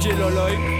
DJ Loloy.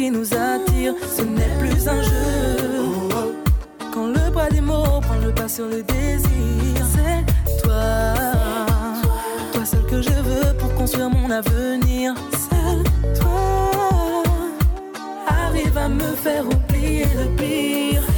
qui nous attire. Ce n'est plus un jeu. Quand le poids des mots prend le pas sur le désir, c'est toi, toi seul que je veux pour construire mon avenir. Seul toi arrive à me faire oublier le pire.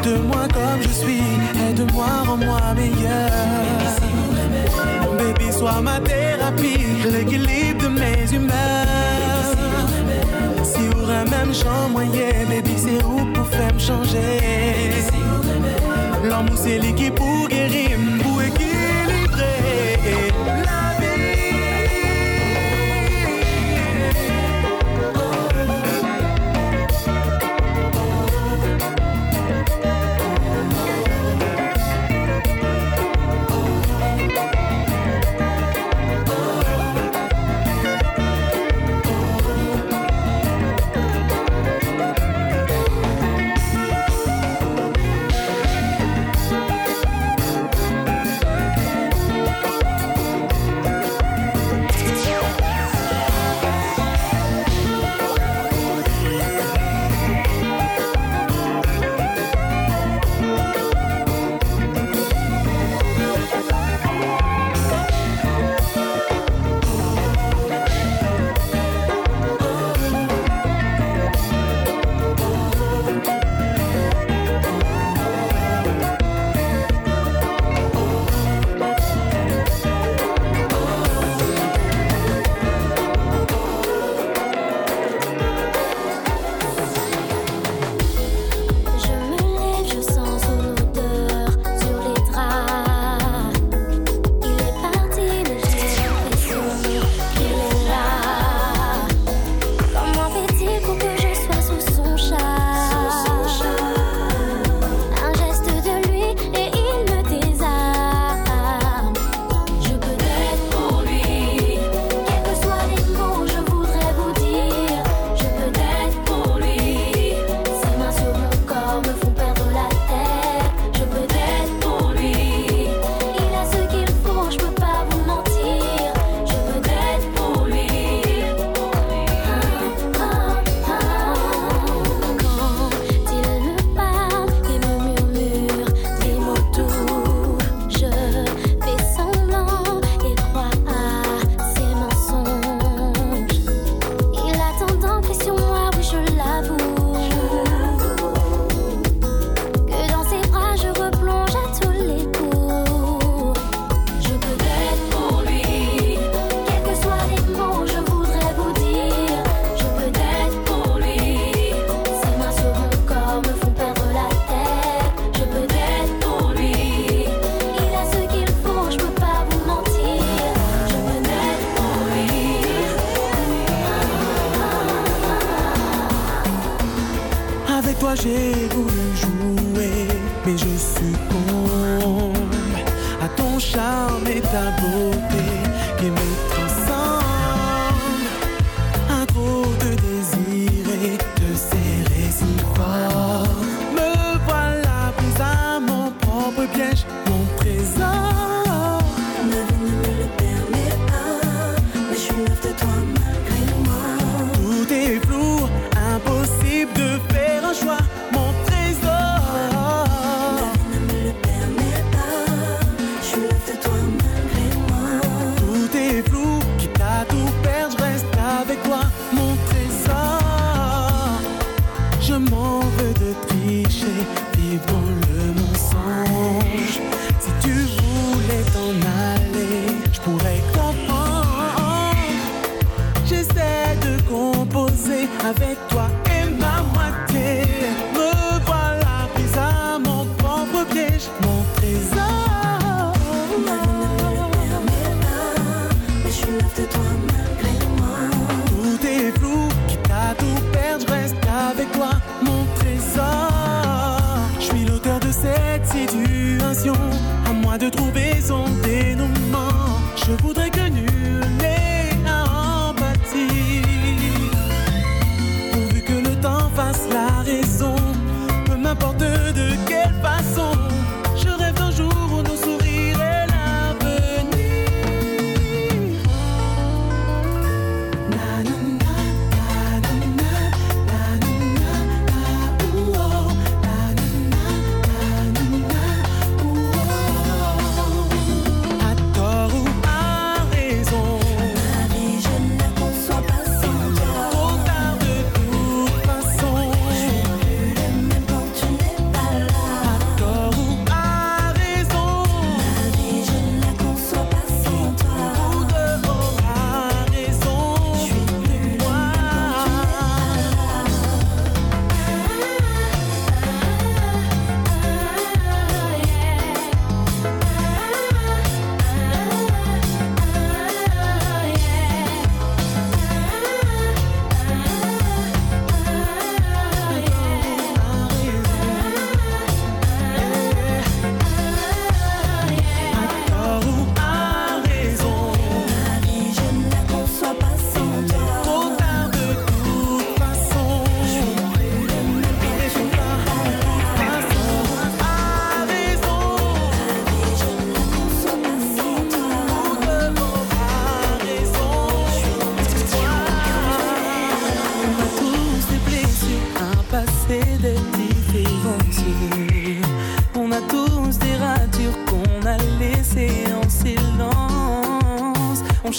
Accepte-moi comme je suis, aide-moi, rends-moi meilleur. Baby, sois ma thérapie, l'équilibre de mes humeurs. Si ou même chambouillé, baby, c'est où pour faire me changer? L'amour, c'est lui qui pour guérir j'ai voulu jouer, mais je succombe à ton charme et ta beauté qui me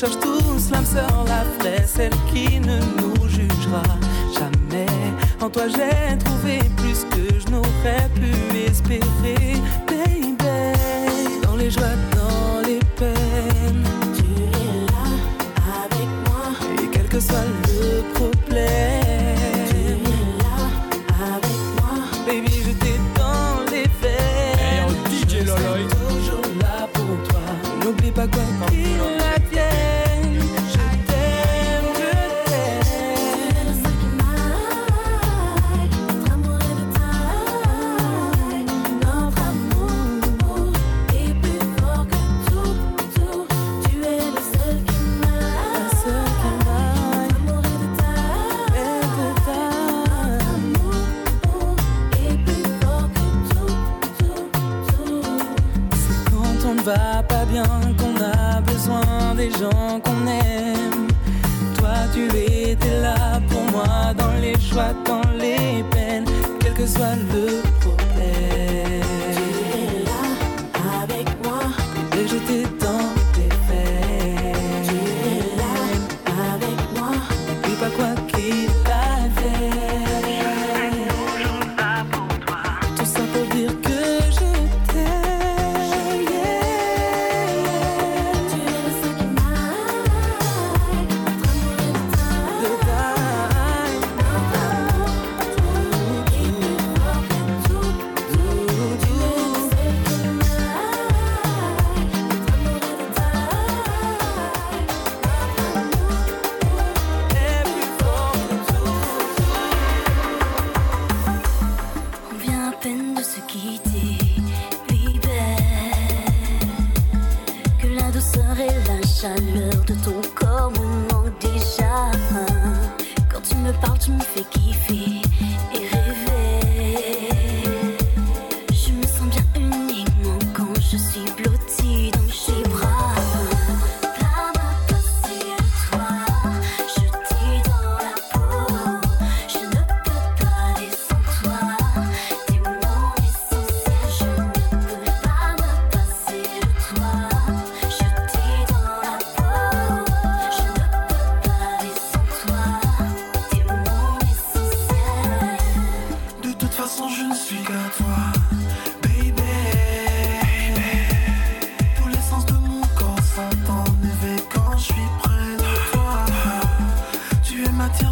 cherche tous l'âme sœur, la vraie, celle qui ne nous jugera jamais. En toi j'ai trouvé plus que je n'aurais pu espérer, baby. Dans les joies,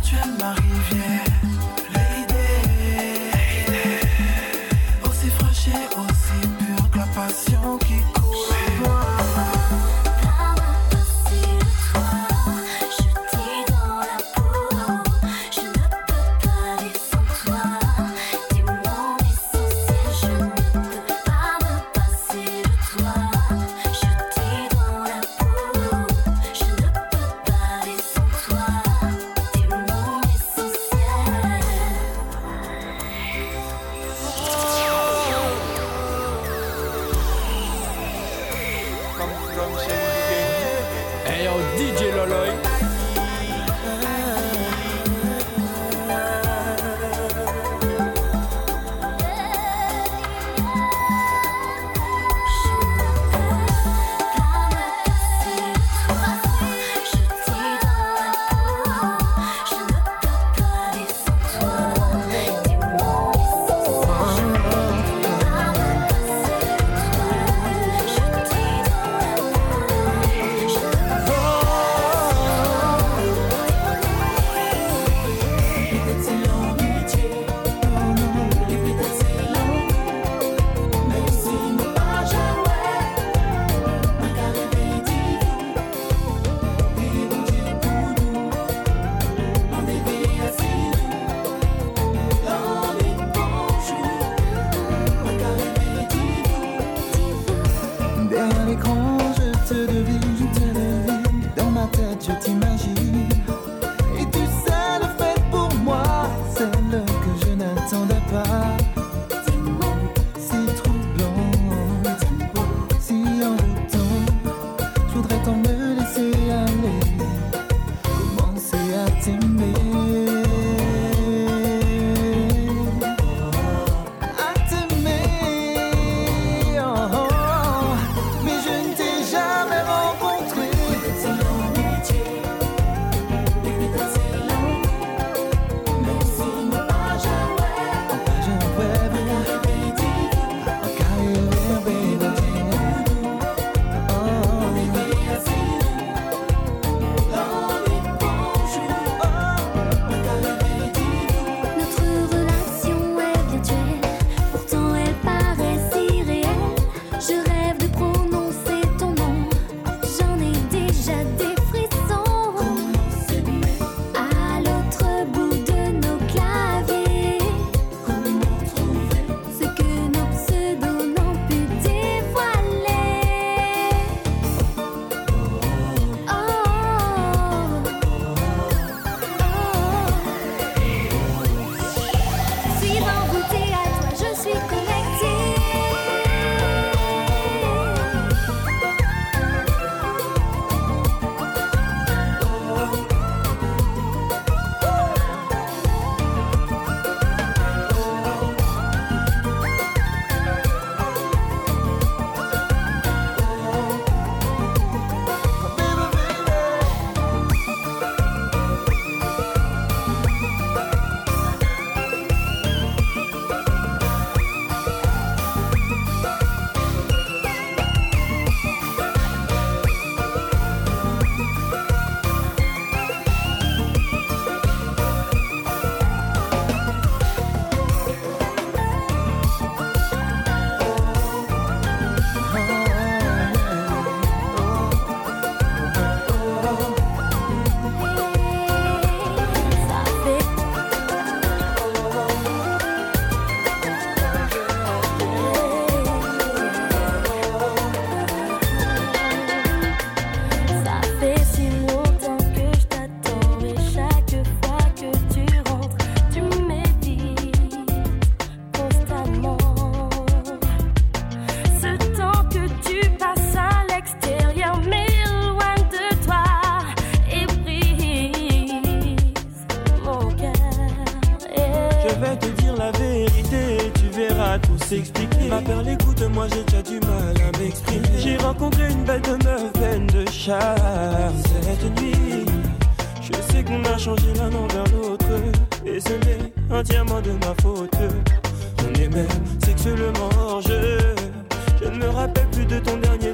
tu es ma rivière, s'expliquer. Ma perle écoute, moi j'ai déjà du mal à m'exprimer. J'ai rencontré une belle de meuf, pleine de charme. Cette nuit, je sais qu'on a changé l'un envers l'autre. Et ce n'est entièrement de ma faute. On est même sexuellement hors jeu. Je ne me rappelle plus de ton dernier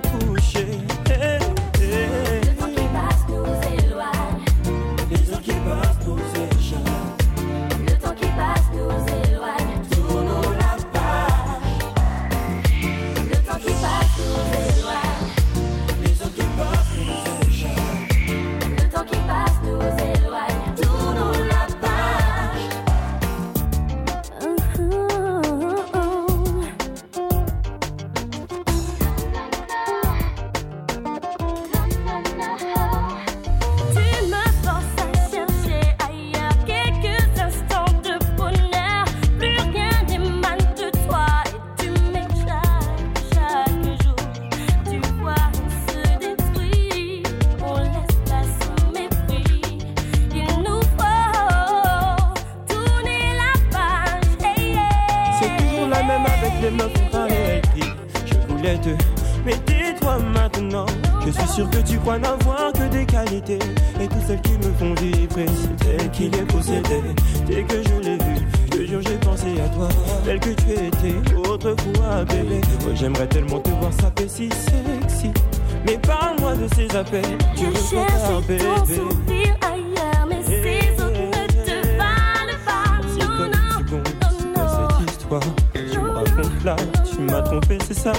vibré, c'est qui les. Dès que je l'ai vu, le jour j'ai pensé à toi, tel que tu étais autrefois bébé. Oh, J'aimerais tellement te voir saper si sexy. Mais parle-moi de ces appels, tu je cherche bébé. ailleurs, mais ces eh, ne te eh, eh. valent pas. Tu cette histoire, tu m'as trompé, c'est ça?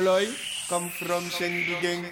Loloi come from Shendigeng.